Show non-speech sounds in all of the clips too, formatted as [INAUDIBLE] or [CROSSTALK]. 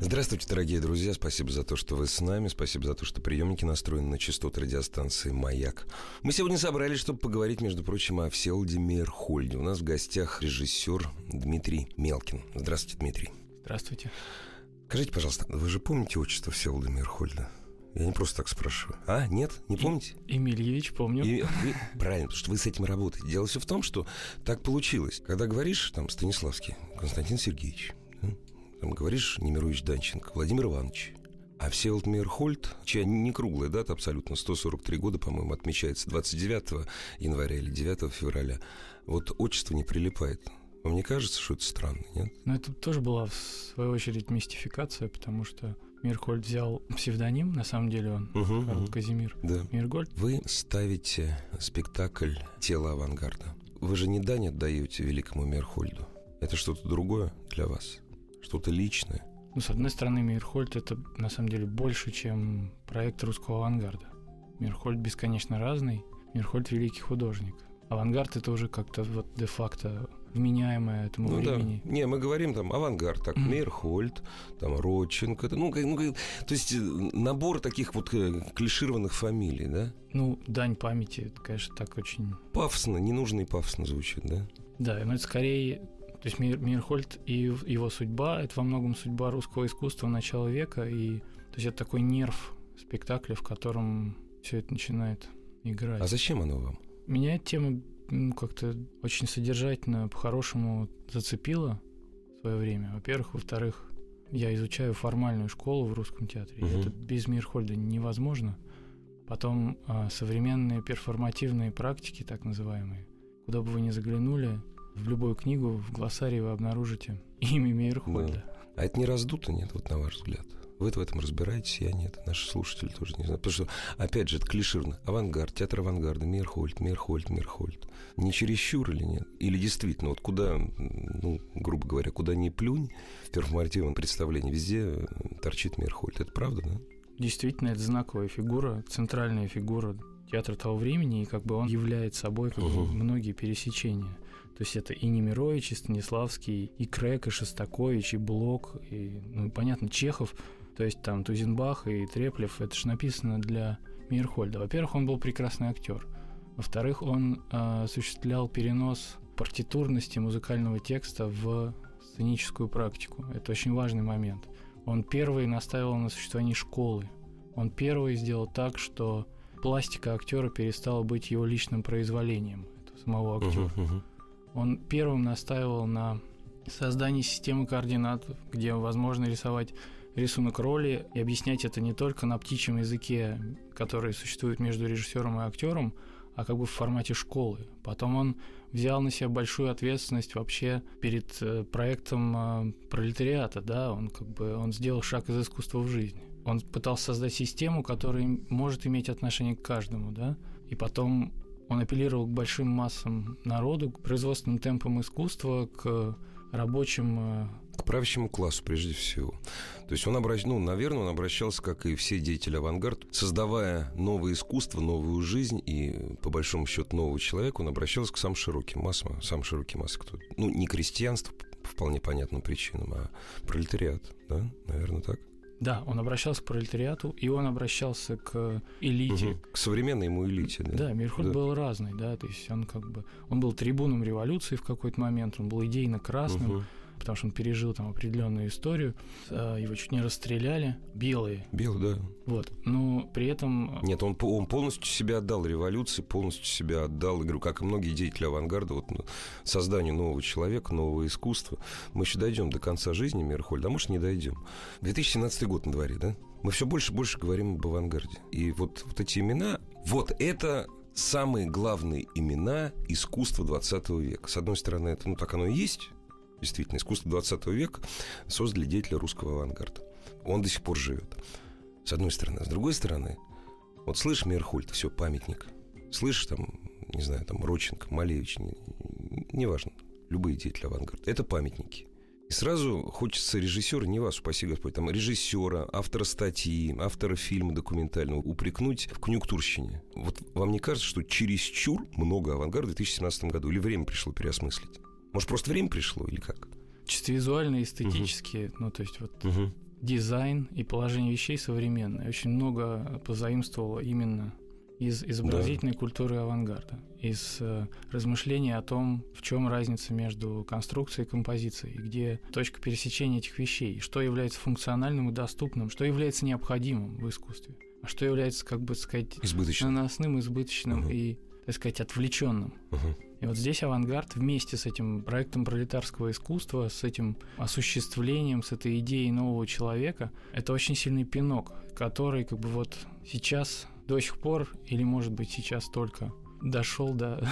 Здравствуйте, дорогие друзья. Спасибо за то, что вы с нами. Спасибо за то, что приемники настроены на частоту радиостанции «Маяк». Мы сегодня собрались, чтобы поговорить, между прочим, о Всеволоде Мейерхольде. У нас в гостях режиссер Дмитрий Мелкин. Здравствуйте, Дмитрий. Здравствуйте. Скажите, пожалуйста, вы же помните отчество Всеволода Мейерхольда? Я не просто так спрашиваю. А, нет, не помните? И, Емельевич, помню. И, вы, правильно, потому что вы с этим работаете. Дело все в том, что так получилось. Когда говоришь, там, Станиславский, Константин Сергеевич, там, говоришь, Немирович Данченко, Владимир Иванович, а Всеволод Мейерхольд, чья не круглая дата абсолютно, 143 года, по-моему, отмечается 29 января или 9 февраля, вот отчество не прилипает. Вам не кажется, что это странно, нет? Но это тоже была, в свою очередь, мистификация, потому что Мирхольд взял псевдоним, на самом деле он Угу, угу. Казимир Да. Миргольд. Вы ставите спектакль «Тело авангарда». Вы же не дань отдаете великому Мейерхольду. Это что-то другое для вас? Что-то личное? Ну, с одной стороны, Мирхольд — это, на самом деле, больше, чем проект русского авангарда. Мирхольд бесконечно разный, Мирхольд — великий художник. Авангард — это уже как-то вот де-факто вменяемое этому Ну да. времени. Не, мы говорим там авангард, так, Мейерхольд, там Родченко. Ну, как- ну, как- то есть э, набор таких вот э, клишированных фамилий, да? Ну, дань памяти, это, конечно, так очень... Пафосно, ненужно и пафосно звучит, да? Да, но это скорее... То есть Мир, Мирхольд и его судьба — это во многом судьба русского искусства начала века, и то есть это такой нерв спектакля, в котором все это начинает играть. А зачем оно вам? Меня эта тема ну, как-то очень содержательно, по-хорошему зацепила в свое время. Во-первых. Во-вторых, я изучаю формальную школу в русском театре. Мгм. Это без Мирхольда невозможно. Потом а, современные перформативные практики, так называемые. Куда бы вы ни заглянули, в любую книгу, в глоссарии вы обнаружите [LAUGHS] имя Мейерхольда. А это не раздуто, нет, вот на ваш взгляд? Вы в этом разбираетесь, я нет. Наши слушатели тоже не знают. Потому что, опять же, это клиширно. Авангард, театр авангарда, Мейерхольд, Мейерхольд, Мейерхольд. Не чересчур или нет? Или действительно, вот куда, ну, грубо говоря, куда ни плюнь в перформативном представлении, везде э, торчит Мейерхольд. Это правда, да? Действительно, это знаковая фигура, центральная фигура театра того времени, и как бы он являет собой как бы, Мгм. многие пересечения. То есть это и Немирович, и Станиславский, и Крек, и Шостакович, и Блок, и, ну, понятно, Чехов, то есть там Тузенбах и Треплев, это же написано для Мейерхольда. Во-первых, он был прекрасный актер. Во-вторых, он э, осуществлял перенос партитурности музыкального текста в сценическую практику. Это очень важный момент. Он первый настаивал на существовании школы. Он первый сделал так, что пластика актера перестала быть его личным произволением, этого самого актера. Мгм, мгм. Он первым настаивал на создании системы координат, где возможно рисовать рисунок роли и объяснять это не только на птичьем языке, который существует между режиссером и актером, а как бы в формате школы. Потом он взял на себя большую ответственность вообще перед э, проектом э, пролетариата, да, он как бы он сделал шаг из искусства в жизнь. Он пытался создать систему, которая может иметь отношение к каждому, да, и потом он апеллировал к большим массам народу, к производственным темпам искусства, к рабочим э, К правящему классу, прежде всего. То есть он обращался, ну, наверное, он обращался, как и все деятели авангард, создавая новое искусство, новую жизнь и, по большому счету, нового человека, он обращался к самым широким массам, самым широким массам, кто, ну, не крестьянство, по вполне понятным причинам, а пролетариат, да, наверное, так? Да, он обращался к пролетариату, и он обращался к элите. Мгм. К современной ему элите, да? Да, Мирхольд Да. был разный, да, то есть он как бы, он был трибуном революции в какой-то момент, он был идейно красным, Мгм. Потому что он пережил там определенную историю, э, его чуть не расстреляли, белые, Белый, да. вот, но при этом... Нет, он, он полностью себя отдал революции, полностью себя отдал, говорю, как и многие деятели авангарда, вот, ну, созданию нового человека, нового искусства. Мы еще дойдем до конца жизни Мирхольда, а может, не дойдем. 2017 год на дворе, да? Мы все больше и больше говорим об авангарде. И вот, вот эти имена, вот это самые главные имена искусства 20 века. С одной стороны, это, ну, так оно и есть, действительно, искусство 20 века создали деятели русского авангарда. Он до сих пор живет. С одной стороны. С другой стороны, вот слышишь, Мерхольд, все, памятник. Слышишь, там, не знаю, там, Роченко, Малевич, не- неважно, любые деятели авангарда. Это памятники. И сразу хочется режиссера, не вас, упаси Господь, там режиссера, автора статьи, автора фильма документального упрекнуть в конъюнктурщине. Вот вам не кажется, что чересчур много авангарда в 2017 году? Или время пришло переосмыслить? Может, просто время пришло или как? Чисто визуально, эстетически, ну, то есть вот дизайн и положение вещей современное. Очень много позаимствовало именно из изобразительной культуры авангарда, из э, размышления о том, в чем разница между конструкцией и композицией, где точка пересечения этих вещей, что является функциональным и доступным, что является необходимым в искусстве, а что является, как бы сказать, Избыточно. наносным, избыточным Мгм. и, так сказать, отвлеченным. Мгм. И вот здесь авангард вместе с этим проектом пролетарского искусства, с этим осуществлением, с этой идеей нового человека, это очень сильный пинок, который как бы вот сейчас до сих пор, или может быть сейчас только дошел до,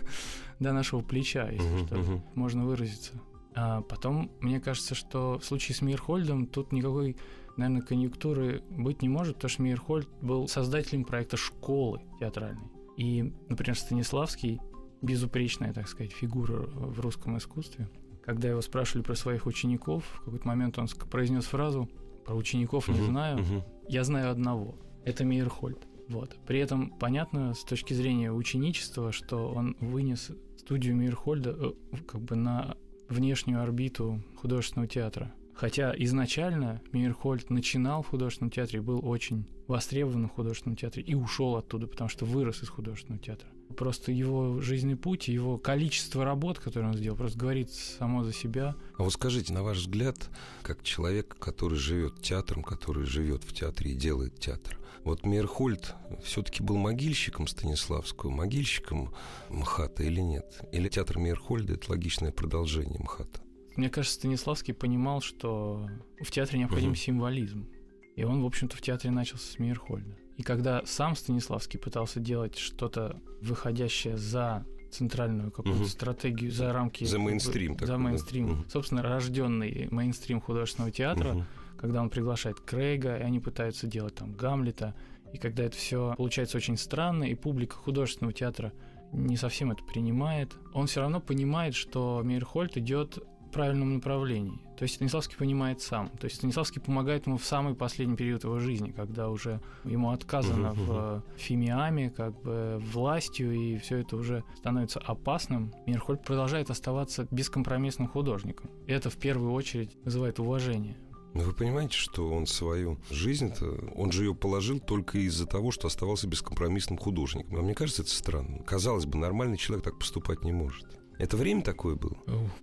[LAUGHS] до нашего плеча, если Мгм, что, мгм. можно выразиться. А потом, мне кажется, что в случае с Мирхольдом тут никакой, наверное, конъюнктуры быть не может, потому что Мирхольд был создателем проекта школы театральной. И, например, Станиславский, безупречная, так сказать, фигура в русском искусстве, когда его спрашивали про своих учеников, в какой-то момент он произнес фразу «Про учеников не знаю, я знаю одного. Это Мейерхольд. Вот. При этом понятно с точки зрения ученичества, что он вынес студию Мейерхольда э, как бы на внешнюю орбиту художественного театра. Хотя изначально Мейерхольд начинал в художественном театре, был очень востребован в художественном театре и ушел оттуда, потому что вырос из художественного театра. Просто его жизненный путь, его количество работ, которые он сделал, просто говорит само за себя. А вот скажите, на ваш взгляд, как человек, который живет театром, который живет в театре и делает театр, вот Мейерхольд все-таки был могильщиком Станиславского, могильщиком МХАТа или нет? Или театр Мейерхольда – это логичное продолжение МХАТа? Мне кажется, Станиславский понимал, что в театре необходим Мгм. символизм. И он, в общем-то, в театре начался с Мейерхольда. И когда сам Станиславский пытался делать что-то выходящее за центральную какую-то Мгм. стратегию, за рамки... За мейнстрим За да? мейнстрим. Мгм. Собственно, рожденный мейнстрим художественного театра, Мгм. когда он приглашает Крейга, и они пытаются делать там Гамлета, и когда это все получается очень странно, и публика художественного театра не совсем это принимает, он все равно понимает, что Мейерхольд идет правильном направлении. То есть Станиславский понимает сам. То есть Станиславский помогает ему в самый последний период его жизни, когда уже ему отказано в э, фимиаме, как бы властью, и все это уже становится опасным. Мейерхольд продолжает оставаться бескомпромиссным художником. И это в первую очередь вызывает уважение. Но вы понимаете, что он свою жизнь-то, он же ее положил только из-за того, что оставался бескомпромиссным художником. А мне кажется, это странно. Казалось бы, нормальный человек так поступать не может. Это время такое было?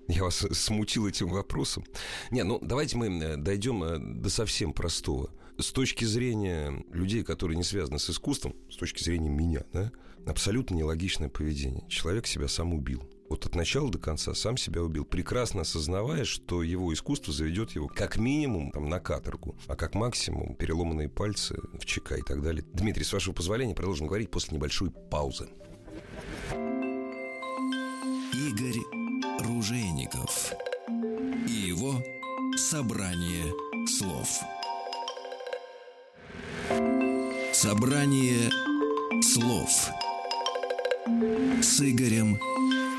Я вас смутил этим вопросом. Не, ну давайте мы э, дойдем э, до совсем простого. С точки зрения людей, которые не связаны с искусством, с точки зрения меня, да, абсолютно нелогичное поведение. Человек себя сам убил. Вот от начала до конца сам себя убил, прекрасно осознавая, что его искусство заведет его как минимум там, на каторгу, а как максимум переломанные пальцы в ЧК и так далее. Дмитрий, с вашего позволения, продолжим говорить после небольшой паузы. Игорь Ружейников и его собрание слов. Собрание слов с Игорем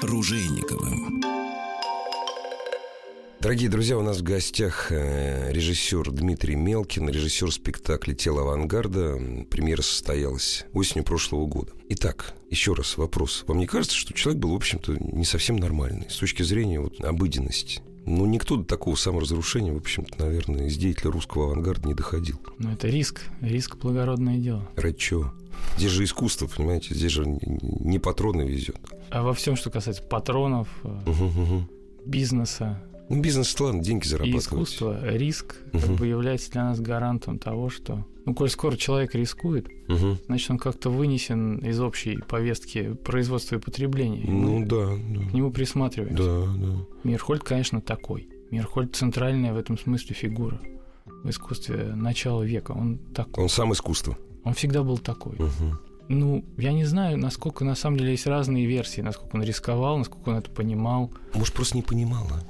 Ружейниковым. Дорогие друзья, у нас в гостях э, режиссер Дмитрий Мелкин, режиссер спектакля «Тело авангарда». Премьера состоялась осенью прошлого года. Итак, еще раз вопрос. Вам не кажется, что человек был, в общем-то, не совсем нормальный с точки зрения вот, обыденности? Ну, никто до такого саморазрушения, в общем-то, наверное, из деятеля русского авангарда не доходил. Но это риск, риск благородное дело. Ради чего? Здесь же искусство, понимаете, здесь же не- патроны везет. А во всем, что касается патронов, Мгм, мгм. бизнеса Ну, бизнес, ладно, деньги и зарабатывать. искусства, риск как Мгм. бы является для нас гарантом того, что, ну, коль скоро человек рискует, Мгм. значит, он как-то вынесен из общей повестки производства и потребления. и Ну, мы да, К да. нему присматриваемся. Да, да. Мирхольд, конечно, такой. Мирхольд центральная в этом смысле фигура в искусстве начала века. Он такой. Он сам искусство. Он всегда был такой. Мгм. Ну, я не знаю, насколько на самом деле есть разные версии, насколько он рисковал, насколько он это понимал. Может, просто не понимал, а?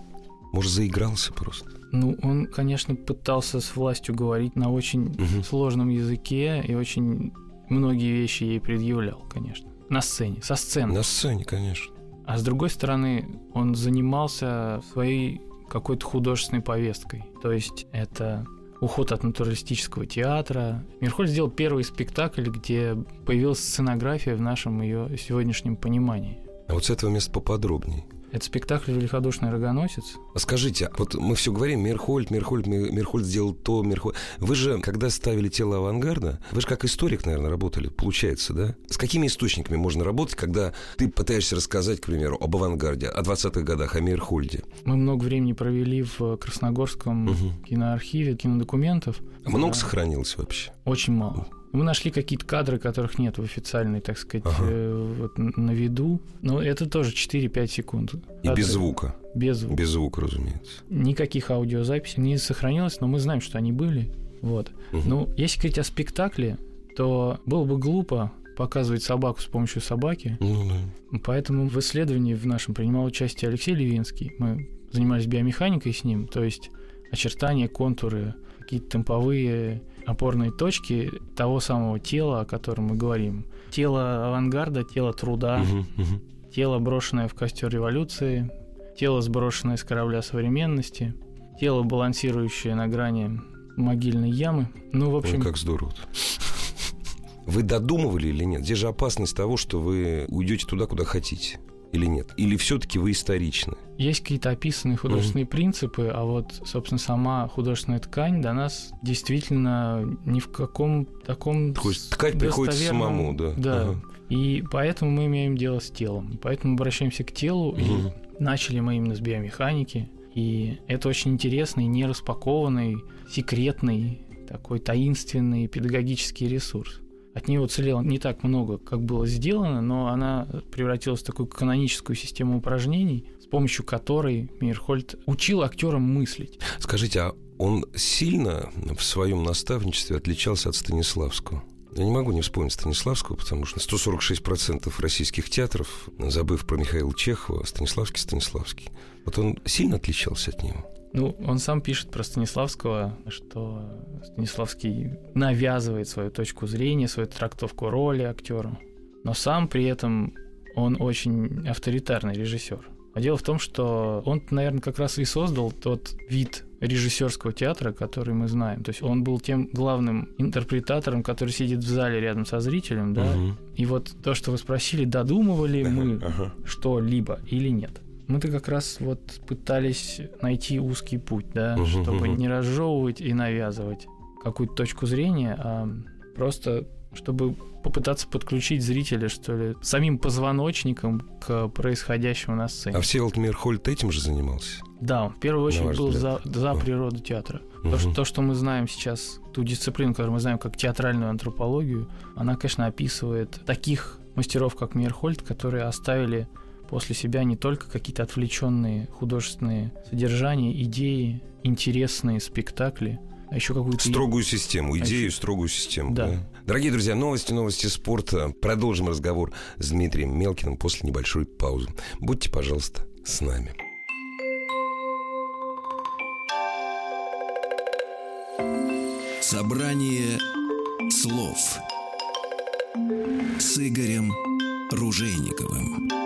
Может, заигрался просто. Ну, он, конечно, пытался с властью говорить на очень Мгм. сложном языке и очень многие вещи ей предъявлял, конечно. на сцене, со сцены. На сцене, конечно. А с другой стороны, он занимался своей какой-то художественной повесткой. То есть это уход от натуралистического театра. Мирхоль сделал первый спектакль, где появилась сценография в нашем ее сегодняшнем понимании. А вот с этого места поподробнее. Это спектакль «Великодушный рогоносец». А скажите, вот мы все говорим, Мирхольд, Мирхольд, Мирхольд сделал то, Мирхольд. Вы же, когда ставили тело авангарда, вы же как историк, наверное, работали, получается, да? С какими источниками можно работать, когда ты пытаешься рассказать, к примеру, об авангарде, о 20-х годах, о Мирхольде? Мы много времени провели в Красногорском угу. киноархиве, кинодокументов. А много да. сохранилось вообще? Очень мало. Мы нашли какие-то кадры, которых нет в официальной, так сказать, ага. э, вот, на виду. Но это тоже 4-5 секунд. И кадры. без звука? Без звука. Без звука, разумеется. Никаких аудиозаписей не сохранилось, но мы знаем, что они были. Вот. Угу. Ну, если говорить о спектакле, то было бы глупо показывать собаку с помощью собаки. Ну, да. Поэтому в исследовании в нашем принимал участие Алексей Левинский. Мы занимались биомеханикой с ним, то есть очертания, контуры, какие-то темповые опорные точки того самого тела, о котором мы говорим. Тело авангарда, тело труда, тело, брошенное в костер революции, тело, сброшенное с корабля современности, тело, балансирующее на грани могильной ямы. Ну, в общем... Ой, как здорово. Вы додумывали или нет? Здесь же опасность того, что вы уйдете туда, куда хотите или нет? Или все-таки вы историчны? Есть какие-то описанные художественные mm принципы, а вот, собственно, сама художественная ткань до нас действительно ни в каком таком... То есть ткать приходится самому, да? Да. Ага. И поэтому мы имеем дело с телом. Поэтому обращаемся к телу, mm и начали мы именно с биомеханики. И это очень интересный, не распакованный, секретный, такой таинственный педагогический ресурс. От нее уцелело не так много, как было сделано, но она превратилась в такую каноническую систему упражнений, с помощью которой Мирхольд учил актерам мыслить. Скажите, а он сильно в своем наставничестве отличался от Станиславского? Я не могу не вспомнить Станиславского, потому что 146% российских театров, забыв про Михаила Чехова, Станиславский, Станиславский. Вот он сильно отличался от него? Ну, он сам пишет про Станиславского, что Станиславский навязывает свою точку зрения, свою трактовку роли актеру, но сам при этом он очень авторитарный режиссер. А дело в том, что он, наверное, как раз и создал тот вид режиссерского театра, который мы знаем. То есть он был тем главным интерпретатором, который сидит в зале рядом со зрителем, да. Угу. И вот то, что вы спросили, додумывали мы что-либо или нет. Мы-то как раз вот пытались найти узкий путь, да, угу, чтобы угу. не разжевывать и навязывать какую-то точку зрения, а просто чтобы попытаться подключить зрителя, что ли, самим позвоночником к происходящему на сцене. А Всеволод Мирхольд этим же занимался? Да, он в первую очередь был за, за природу театра. Угу. То, что, то, что мы знаем сейчас, ту дисциплину, которую мы знаем как театральную антропологию, она, конечно, описывает таких мастеров, как Мирхольд, которые оставили после себя не только какие-то отвлеченные художественные содержания, идеи, интересные спектакли, а еще какую-то... Строгую систему, идею, а еще... строгую систему. Да. да. Дорогие друзья, новости, новости спорта. Продолжим разговор с Дмитрием Мелкиным после небольшой паузы. Будьте, пожалуйста, с нами. Собрание слов с Игорем Ружейниковым.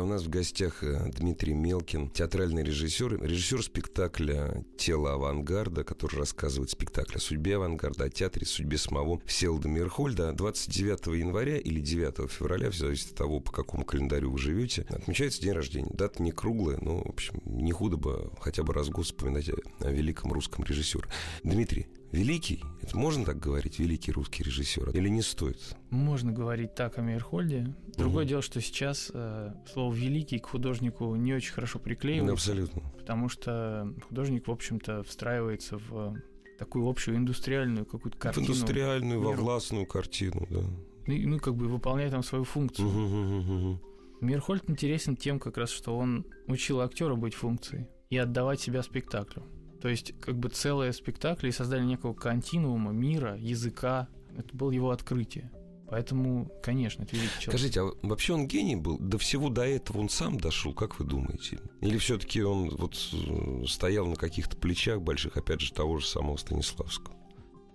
Друзья, у нас в гостях э, Дмитрий Мелкин, театральный режиссер, режиссер спектакля «Тело авангарда», который рассказывает спектакль о судьбе авангарда, о театре, судьбе самого Всеволода Мирхольда. 29 января или 9 февраля, в зависимости от того, по какому календарю вы живете, отмечается день рождения. Дата не круглая, но, в общем, не худо бы хотя бы раз в год вспоминать о великом русском режиссере. Дмитрий, Великий, это можно так говорить, великий русский режиссер, или не стоит? Можно говорить так о Мейерхольде. Другое угу. дело, что сейчас э, слово великий к художнику не очень хорошо приклеивается. Абсолютно. Потому что художник, в общем-то, встраивается в такую общую индустриальную какую-то картину. В индустриальную, во властную картину, да. Ну, ну, как бы выполняет там свою функцию. Угу, угу, угу. Мирхольд интересен тем, как раз, что он учил актера быть функцией и отдавать себя спектаклю. То есть как бы целые спектакли и создание некого континуума, мира, языка, Это было его открытие. Поэтому, конечно, это великий человек. Скажите, а вообще он гений был? До всего до этого он сам дошел, как вы думаете? Или все-таки он вот э, стоял на каких-то плечах больших, опять же, того же самого Станиславского?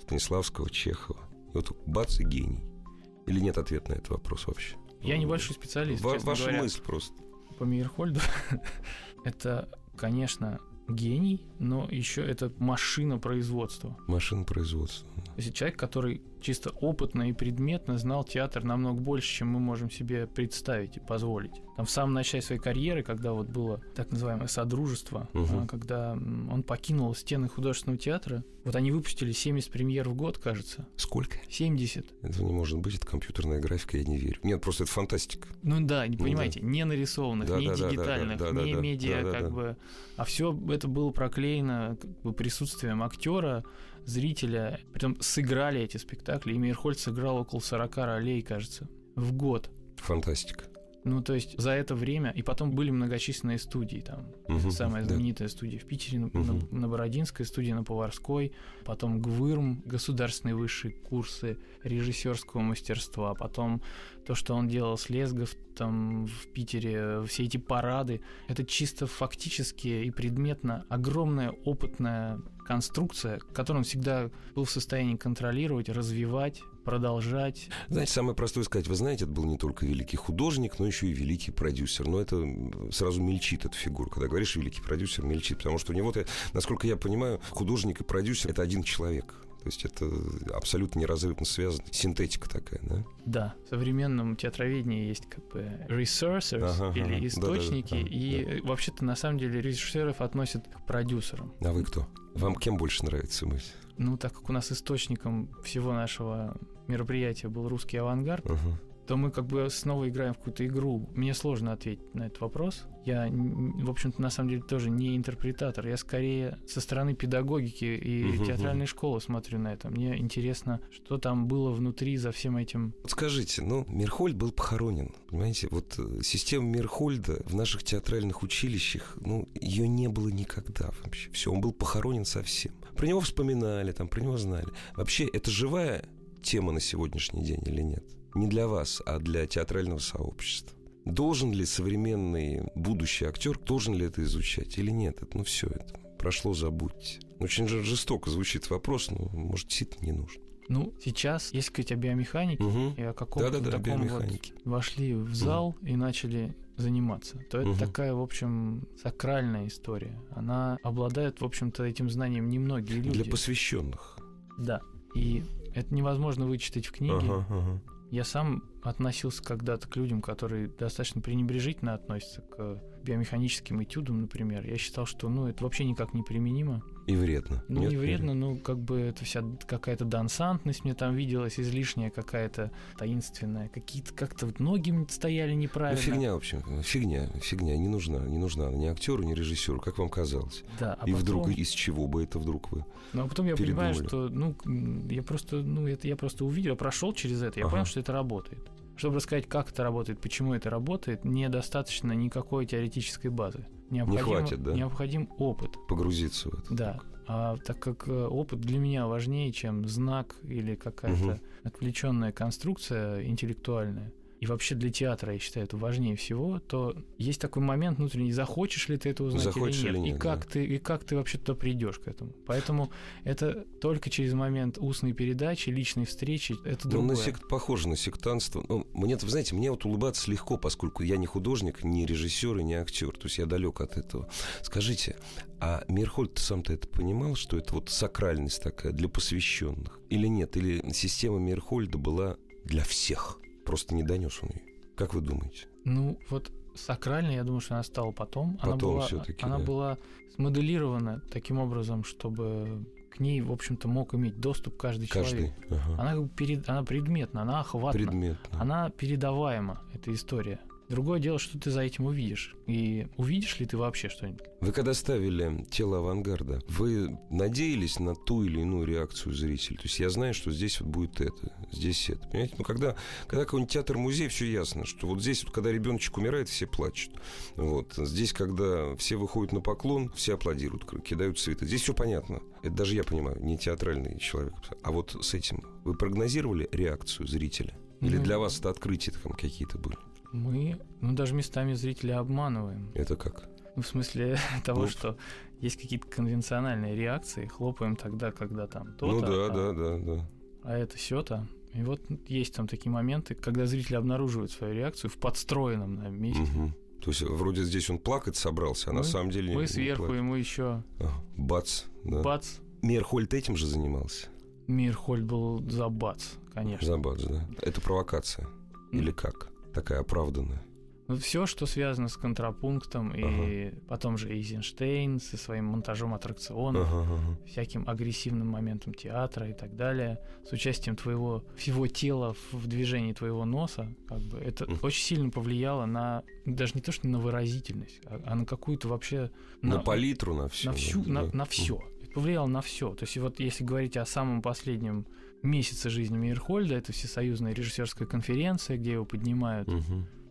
Станиславского, Чехова. И вот бац, и гений. Или нет ответа на этот вопрос вообще? Я небольшой специалист, Ва- Ваша говоря, мысль просто. по Мейерхольду. [LAUGHS] это, конечно, гений, но еще это машина производства. Машина производства. То есть человек, который чисто опытно и предметно знал театр намного больше, чем мы можем себе представить и позволить. Там в самом начале своей карьеры, когда вот было так называемое содружество, а, когда он покинул стены художественного театра, вот они выпустили 70 премьер в год, кажется. Сколько? 70. Этого не может быть, это компьютерная графика, я не верю. Нет, просто это фантастика. Ну да, не Ну понимаете, не нарисованных, Да, не да, да, да, дигитальных, да, да, не да, медиа, да, да, как да. бы, а все это было проклеено как бы, присутствием актера, зрителя. Притом сыграли эти спектакли, и Мейерхольд сыграл около 40 ролей, кажется, в год. Фантастика. Ну, то есть за это время, и потом были многочисленные студии, там, Мгм, самая да. знаменитая студия в Питере, на, Мгм. на Бородинской, студия на Поварской, потом ГВИРМ, государственные высшие курсы режиссерского мастерства, потом то, что он делал с Лесгов там в Питере, все эти парады, это чисто фактически и предметно огромная опытная конструкция, которую он всегда был в состоянии контролировать, развивать, продолжать. Знаете, самое простое сказать, вы знаете, это был не только великий художник, но еще и великий продюсер. Но это сразу мельчит эта фигура. Когда говоришь великий продюсер, мельчит. Потому что у него, насколько я понимаю, художник и продюсер — это один человек. То есть это абсолютно неразрывно связано. Синтетика такая, да? Да, в современном театроведении есть как бы resources Ага, ага. или источники, ага, и да. э, вообще-то на самом деле режиссеров относят к продюсерам. А вы кто? Вам кем больше нравится мысль? Ну, так как у нас источником всего нашего мероприятия был русский авангард, Ага. то мы как бы снова играем в какую-то игру. Мне сложно ответить на этот вопрос. Я, в общем-то, на самом деле тоже не интерпретатор. Я скорее со стороны педагогики и Мгм, театральной школы смотрю на это. Мне интересно, что там было внутри за всем этим. Вот скажите, ну, Мирхольд был похоронен, понимаете? Вот э, система Мирхольда в наших театральных училищах, ну, ее не было никогда вообще. Все, он был похоронен совсем. Про него вспоминали, там, про него знали. Вообще, это живая тема на сегодняшний день или нет? Не для вас, а для театрального сообщества. Должен ли современный будущий актер, должен ли это изучать или нет? Это, ну, все это. Прошло, забудьте. Очень же жестоко звучит вопрос, но, может, действительно не нужно. Ну, сейчас, если говорить о биомеханике, Мгм. и о каком-то Да-да-да, таком вот вошли в зал и начали заниматься, то это Мгм. такая, в общем, сакральная история. Она обладает, в общем-то, этим знанием немногие люди. Для посвященных. Да. И это невозможно вычитать в книге. Ага, ага. Я сам относился когда-то к людям, которые достаточно пренебрежительно относятся к биомеханическим этюдам, например. Я считал, что ну, это вообще никак не применимо. И вредно. Ну, Нет, не вредно, ну, как бы это вся какая-то дансантность мне там виделась, излишняя какая-то таинственная. Какие-то как-то вот ноги стояли Ну, неправильно. фигня, в общем. Фигня, фигня. Не нужна. Не нужна ни актеру, ни режиссеру, как вам казалось. Да, а и потом... вдруг, из чего бы это вдруг вы? Ну, а потом я понимаю, передумали? что, ну, я просто, ну, это я просто увидел, прошел через это, я Ага. понял, что это работает. Чтобы рассказать, как это работает, почему это работает, недостаточно никакой теоретической базы. Необходим, хватит, да? Необходим опыт, Погрузиться в это. да. А так как э, опыт для меня важнее, чем знак или какая-то Мгм. отвлеченная конструкция интеллектуальная, и вообще для театра, я считаю, это важнее всего, то есть такой момент внутренний, захочешь ли ты это узнать Захочешь или нет, или нет, и, как да. ты, и как ты вообще туда придешь к этому. Поэтому это только через момент устной передачи, личной встречи, это Ну, другое. на сект... похоже на сектантство. Ну, мне, вы знаете, мне вот улыбаться легко, поскольку я не художник, не режиссер и не актер. То есть я далек от этого. Скажите, а Мирхольд сам-то это понимал, что это вот сакральность такая для посвященных? Или нет? Или система Мирхольда была для всех? Просто не донес он ее. Как вы думаете? Ну, вот сакральной, я думаю, что она стала потом. она Потом была, всё-таки, она да. была смоделирована таким образом, чтобы к ней, в общем-то, мог иметь доступ каждый, Каждый. человек. Ага. Она, перед, она предметна, она охватна, Предметно. она передаваема, эта история. Другое дело, что ты за этим увидишь. И увидишь ли ты вообще что-нибудь? Вы когда ставили тело авангарда, вы надеялись на ту или иную реакцию зрителя? То есть я знаю, что здесь вот будет это, здесь это. Понимаете? Ну, когда, когда какой-нибудь театр-музей, все ясно, что вот здесь, вот, когда ребеночек умирает, все плачут. Вот. Здесь, когда все выходят на поклон, все аплодируют, кидают цветы. Здесь все понятно. Это даже я понимаю, не театральный человек. А вот с этим вы прогнозировали реакцию зрителя? Или Ну, для вас это открытия там какие-то были? Мы, ну, даже местами зрителя обманываем. Это как? Ну, в смысле [LAUGHS] того, Ну. что есть какие-то конвенциональные реакции, хлопаем тогда, когда там то-то, ну да, а, да, да, да. а это сё-то. И вот есть там такие моменты, когда зритель обнаруживает свою реакцию в подстроенном на месте. Мгм. То есть вроде здесь он плакать собрался, а на Мы- самом деле не- Мы не сверху плакать. ему еще А, Бац, да. бац. Мейерхольд этим же занимался? Мирхольд был за бац, конечно. За бац, да. Это провокация? Или как? Такая оправданная? все, что связано с контрапунктом, и потом же Эйзенштейн со своим монтажом аттракционов, Ага, ага. всяким агрессивным моментом театра и так далее, с участием твоего всего тела в, движении твоего носа, как бы это Мгм. очень сильно повлияло на даже не то что на выразительность, а, а на какую-то вообще На палитру, на все. на всю на, на все. Повлияло на все. То есть вот если говорить о самом последнем месяце жизни Мейерхольда, это всесоюзная режиссерская конференция, где его поднимают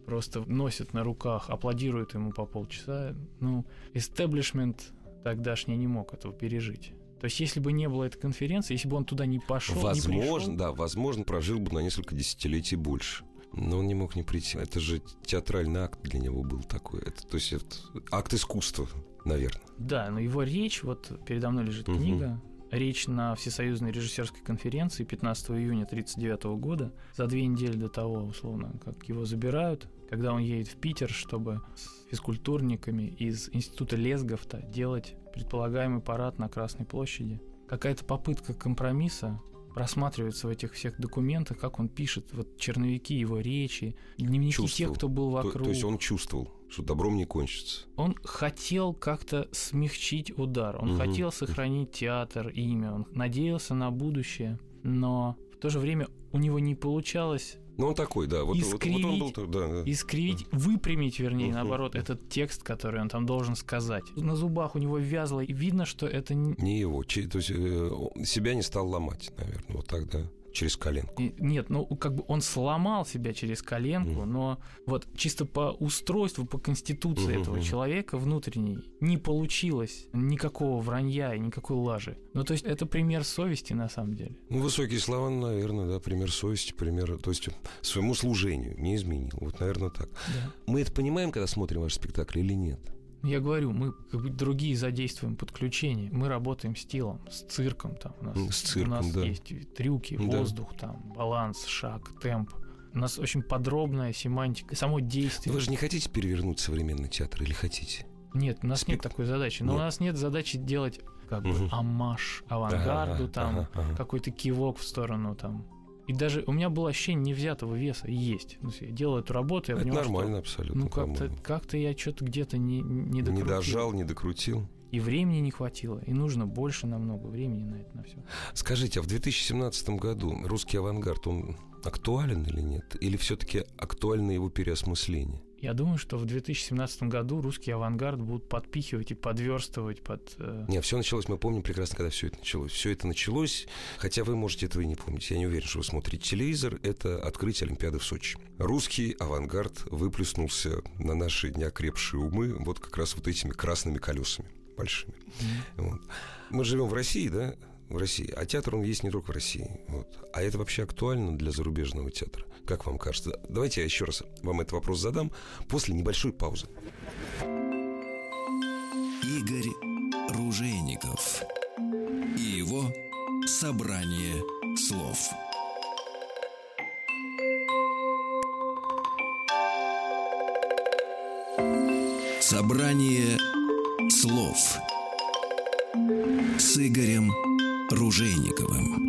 просто носят на руках, аплодируют ему по полчаса. Ну, истеблишмент тогдашний не мог этого пережить. То есть, если бы не было этой конференции, если бы он туда не пошел, Возможно, да, возможно, прожил бы на несколько десятилетий больше. Но он не мог не прийти. Это же театральный акт для него был такой. Это, то есть это акт искусства, наверное. Да, но его речь, вот передо мной лежит Мгм. книга, речь на Всесоюзной режиссерской конференции 15 июня 1939 года, за две недели до того, условно, как его забирают, когда он едет в Питер, чтобы с физкультурниками из Института Лесговта делать предполагаемый парад на Красной площади. Какая-то попытка компромисса просматривается в этих всех документах, как он пишет, вот черновики его речи, дневники Чувствовал. тех, кто был То, вокруг. то есть он чувствовал, что добром не кончится. Он хотел как-то смягчить удар, он Мгм. хотел сохранить театр, имя, он надеялся на будущее, но в то же время у него не получалось Ну, он такой, да. Вот, вот- вот он был... Искривить. Да, да. искривить, выпрямить, вернее, Мгм. наоборот, этот текст, который он там должен сказать. На зубах у него вязло, и видно, что это не... Не его. То есть э, себя не стал ломать, наверное, вот так, да. Через коленку. и- Нет, ну как бы он сломал себя через коленку, Мгм. но вот чисто по устройству, по конституции Мгм, этого человека внутренней не получилось никакого вранья и никакой лажи. Ну то есть это пример совести на самом деле. Ну, высокие слова, наверное, да, пример совести, пример, то есть своему служению не изменил. Вот, наверное, так. Да. Мы это понимаем, когда смотрим ваш спектакль или нет? Я говорю, мы как бы другие задействуем подключения. Мы работаем с телом, с цирком. Там у нас, М, с цирком, у нас да. есть трюки, Да. воздух, там, баланс, шаг, темп. У нас очень подробная семантика, само действие. Вы же не хотите перевернуть современный театр или хотите? Нет, у нас нет Спек- такой задачи. Но Ну. у нас нет задачи делать как бы Мгм. амаш авангарду, Ага, там, ага, ага. какой-то кивок в сторону там. И даже у меня было ощущение невзятого веса есть. Ну, я делал эту работу, я Это понимал, что, нормально абсолютно. ну как-то, как-то я что-то где-то не, не Не докрутил. дожал, не докрутил. И времени не хватило, и нужно больше намного времени на это, на все. Скажите, а в 2017 году русский авангард, он актуален или нет? Или все-таки актуально его переосмысление? Я думаю, что в 2017 году русский авангард будут подпихивать и подверстывать под... э, Не, все началось, мы помним прекрасно, когда все это началось. Все это началось, хотя вы можете этого и не помнить. Я не уверен, что вы смотрите телевизор. Это открытие Олимпиады в Сочи. Русский авангард выплеснулся на наши неокрепшие умы вот как раз вот этими красными колесами большими. Вот. Мы живем в России, да? В России. А театр, он есть не только в России. Вот. А это вообще актуально для зарубежного театра? Как вам кажется? Давайте я еще раз вам этот вопрос задам после небольшой паузы. Игорь Ружейников и его собрание слов. Собрание слов с Игорем Ружейниковым.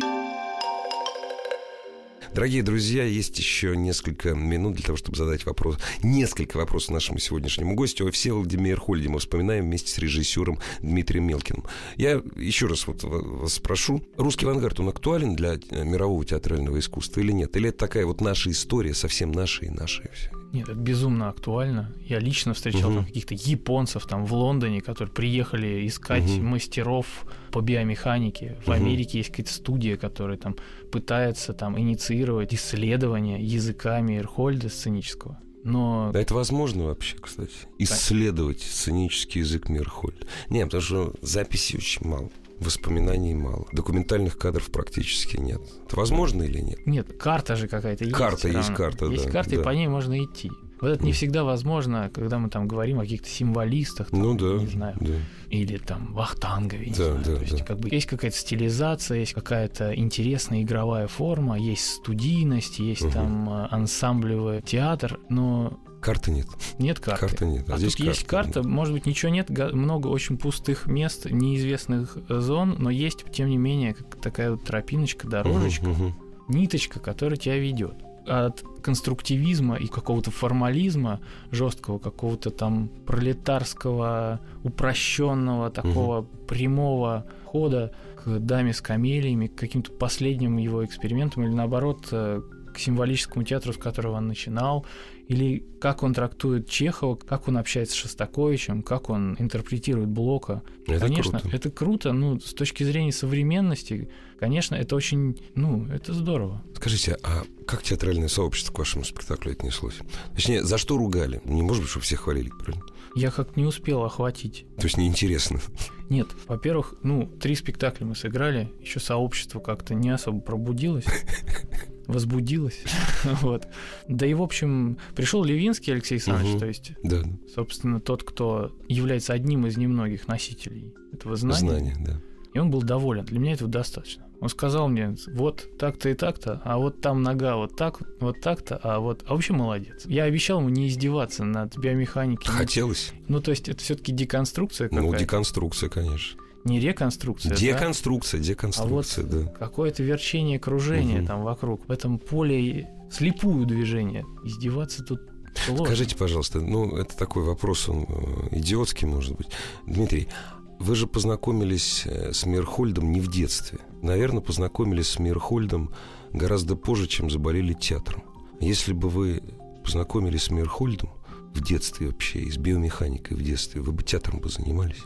Дорогие друзья, есть еще несколько минут для того, чтобы задать вопрос, несколько вопросов нашему сегодняшнему гостю. О Всеволоде Мейерхольде мы вспоминаем вместе с режиссером Дмитрием Мелкиным. Я еще раз вот вас спрошу, русский авангард, он актуален для э, мирового театрального искусства или нет? Или это такая вот наша история, совсем наша и наша? и всё? Нет, это безумно актуально. Я лично встречал там каких-то японцев там в Лондоне, которые приехали искать Мгм. мастеров по биомеханике. В Мгм. Америке есть какая-то студия, которая там пытается там инициировать исследования языка Мейерхольда сценического. Но Да это возможно вообще, кстати. Исследовать сценический язык Мирхольда. Не, потому что записей очень мало. Воспоминаний мало. Документальных кадров практически нет. Это возможно или нет? нет, карта же какая-то есть. Карта есть карта, Есть да, карта, и да. по ней можно идти. Вот это не всегда возможно, когда мы там говорим о каких-то символистах, там, Ну да. не знаю, да. или там Вахтангове, не Да, знаю. да, То есть да. как бы есть какая-то стилизация, есть какая-то интересная игровая форма, есть студийность, есть Мгм. там э, ансамблевый театр, но Карты нет. нет карты. Карты нет. А здесь тут есть карта, может быть, ничего нет, много очень пустых мест, неизвестных э, зон, но есть, тем не менее, такая вот тропиночка, дорожечка, Мгм, мгм. ниточка, которая тебя ведет. От конструктивизма и какого-то формализма жесткого, какого-то там пролетарского, упрощенного, такого прямого хода к даме с камелиями, к каким-то последним его экспериментам, или наоборот, э, к символическому театру, с которого он начинал, или как он трактует Чехова, как он общается с Шостаковичем, как он интерпретирует Блока. Это конечно, круто. это круто, ну, с точки зрения современности, конечно, это очень, ну, это здорово. Скажите, а как театральное сообщество к вашему спектаклю отнеслось? Точнее, за что ругали? Не может быть, чтобы все хвалили, правильно? Я как не успел охватить. То есть неинтересно. Нет, во-первых, ну, три спектакля мы сыграли, еще сообщество как-то не особо пробудилось, [LAUGHS] возбудилось. [LAUGHS] вот. Да и, в общем, пришел Левинский Алексей Александрович, Мгм. то есть, Да, собственно, тот, кто является одним из немногих носителей этого знания. знание, да. И он был доволен. Для меня этого достаточно. Он сказал мне, вот так-то и так-то, а вот там нога вот так, вот так-то, а вот... А вообще молодец. Я обещал ему не издеваться над биомеханикой. Хотелось. Ну, то есть это все-таки деконструкция Ну, какая-то. деконструкция, конечно. Не реконструкция, да? Деконструкция, деконструкция, А вот да. какое-то верчение кружения Мгм. там вокруг. В этом поле слепую движение. Издеваться тут сложно. Скажите, пожалуйста, ну, это такой вопрос, он э, идиотский, может быть. Дмитрий, вы же познакомились э, с Мирхольдом не в детстве. Наверное, познакомились с Мирхольдом гораздо позже, чем заболели театром. Если бы вы познакомились с Мирхольдом в детстве вообще, и с биомеханикой в детстве, вы бы театром бы занимались?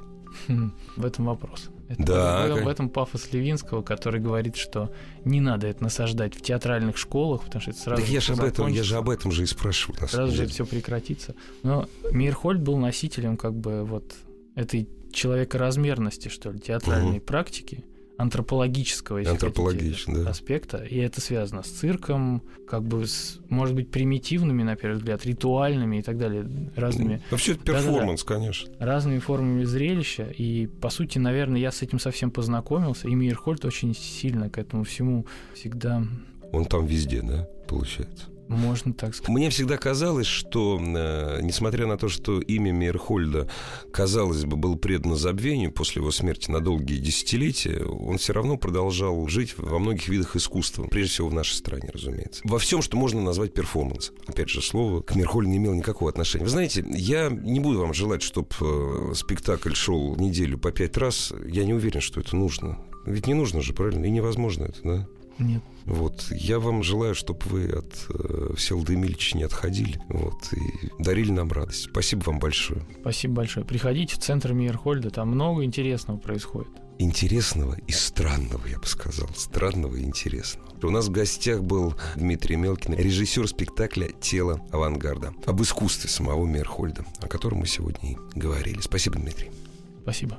[LAUGHS] В этом вопрос. Это Да, этом- в этом пафос Левинского, который говорит, что не надо это насаждать в театральных школах, потому что это сразу так я же об этом, я же об этом же и спрашиваю. сразу же деле. все прекратится. Но Мейерхольд был носителем как бы вот этой человекоразмерности, что ли, театральной Мгм. практики, антропологического, если хотите, да. аспекта. И это связано с цирком, как бы с, может быть, примитивными, на первый взгляд, ритуальными и так далее, разными Ну, все это перформанс, конечно. разными формами зрелища. И, по сути, наверное, я с этим совсем познакомился. И Мейерхольд очень сильно к этому всему всегда, Он там везде, да, получается. Можно так сказать. Мне всегда казалось, что, э, несмотря на то, что имя Мейерхольда, казалось бы, было предано забвению после его смерти на долгие десятилетия, он все равно продолжал жить во многих видах искусства, прежде всего в нашей стране, разумеется. Во всем, что можно назвать перформанс. Опять же, слово к Мейерхольду не имело никакого отношения. Вы знаете, я не буду вам желать, чтобы спектакль шел неделю по пять раз. Я не уверен, что это нужно. Ведь не нужно же, правильно? И невозможно это, да? Нет. Вот. Я вам желаю, чтобы вы от э, Всеволода Емельевича не отходили. Вот. И дарили нам радость. Спасибо вам большое. Спасибо большое. Приходите в центр Мейерхольда, там много интересного происходит. Интересного и странного, я бы сказал. Странного и интересного. У нас в гостях был Дмитрий Мелкин, режиссер спектакля «Тело авангарда» об искусстве самого Мейерхольда, о котором мы сегодня и говорили. Спасибо, Дмитрий. Спасибо.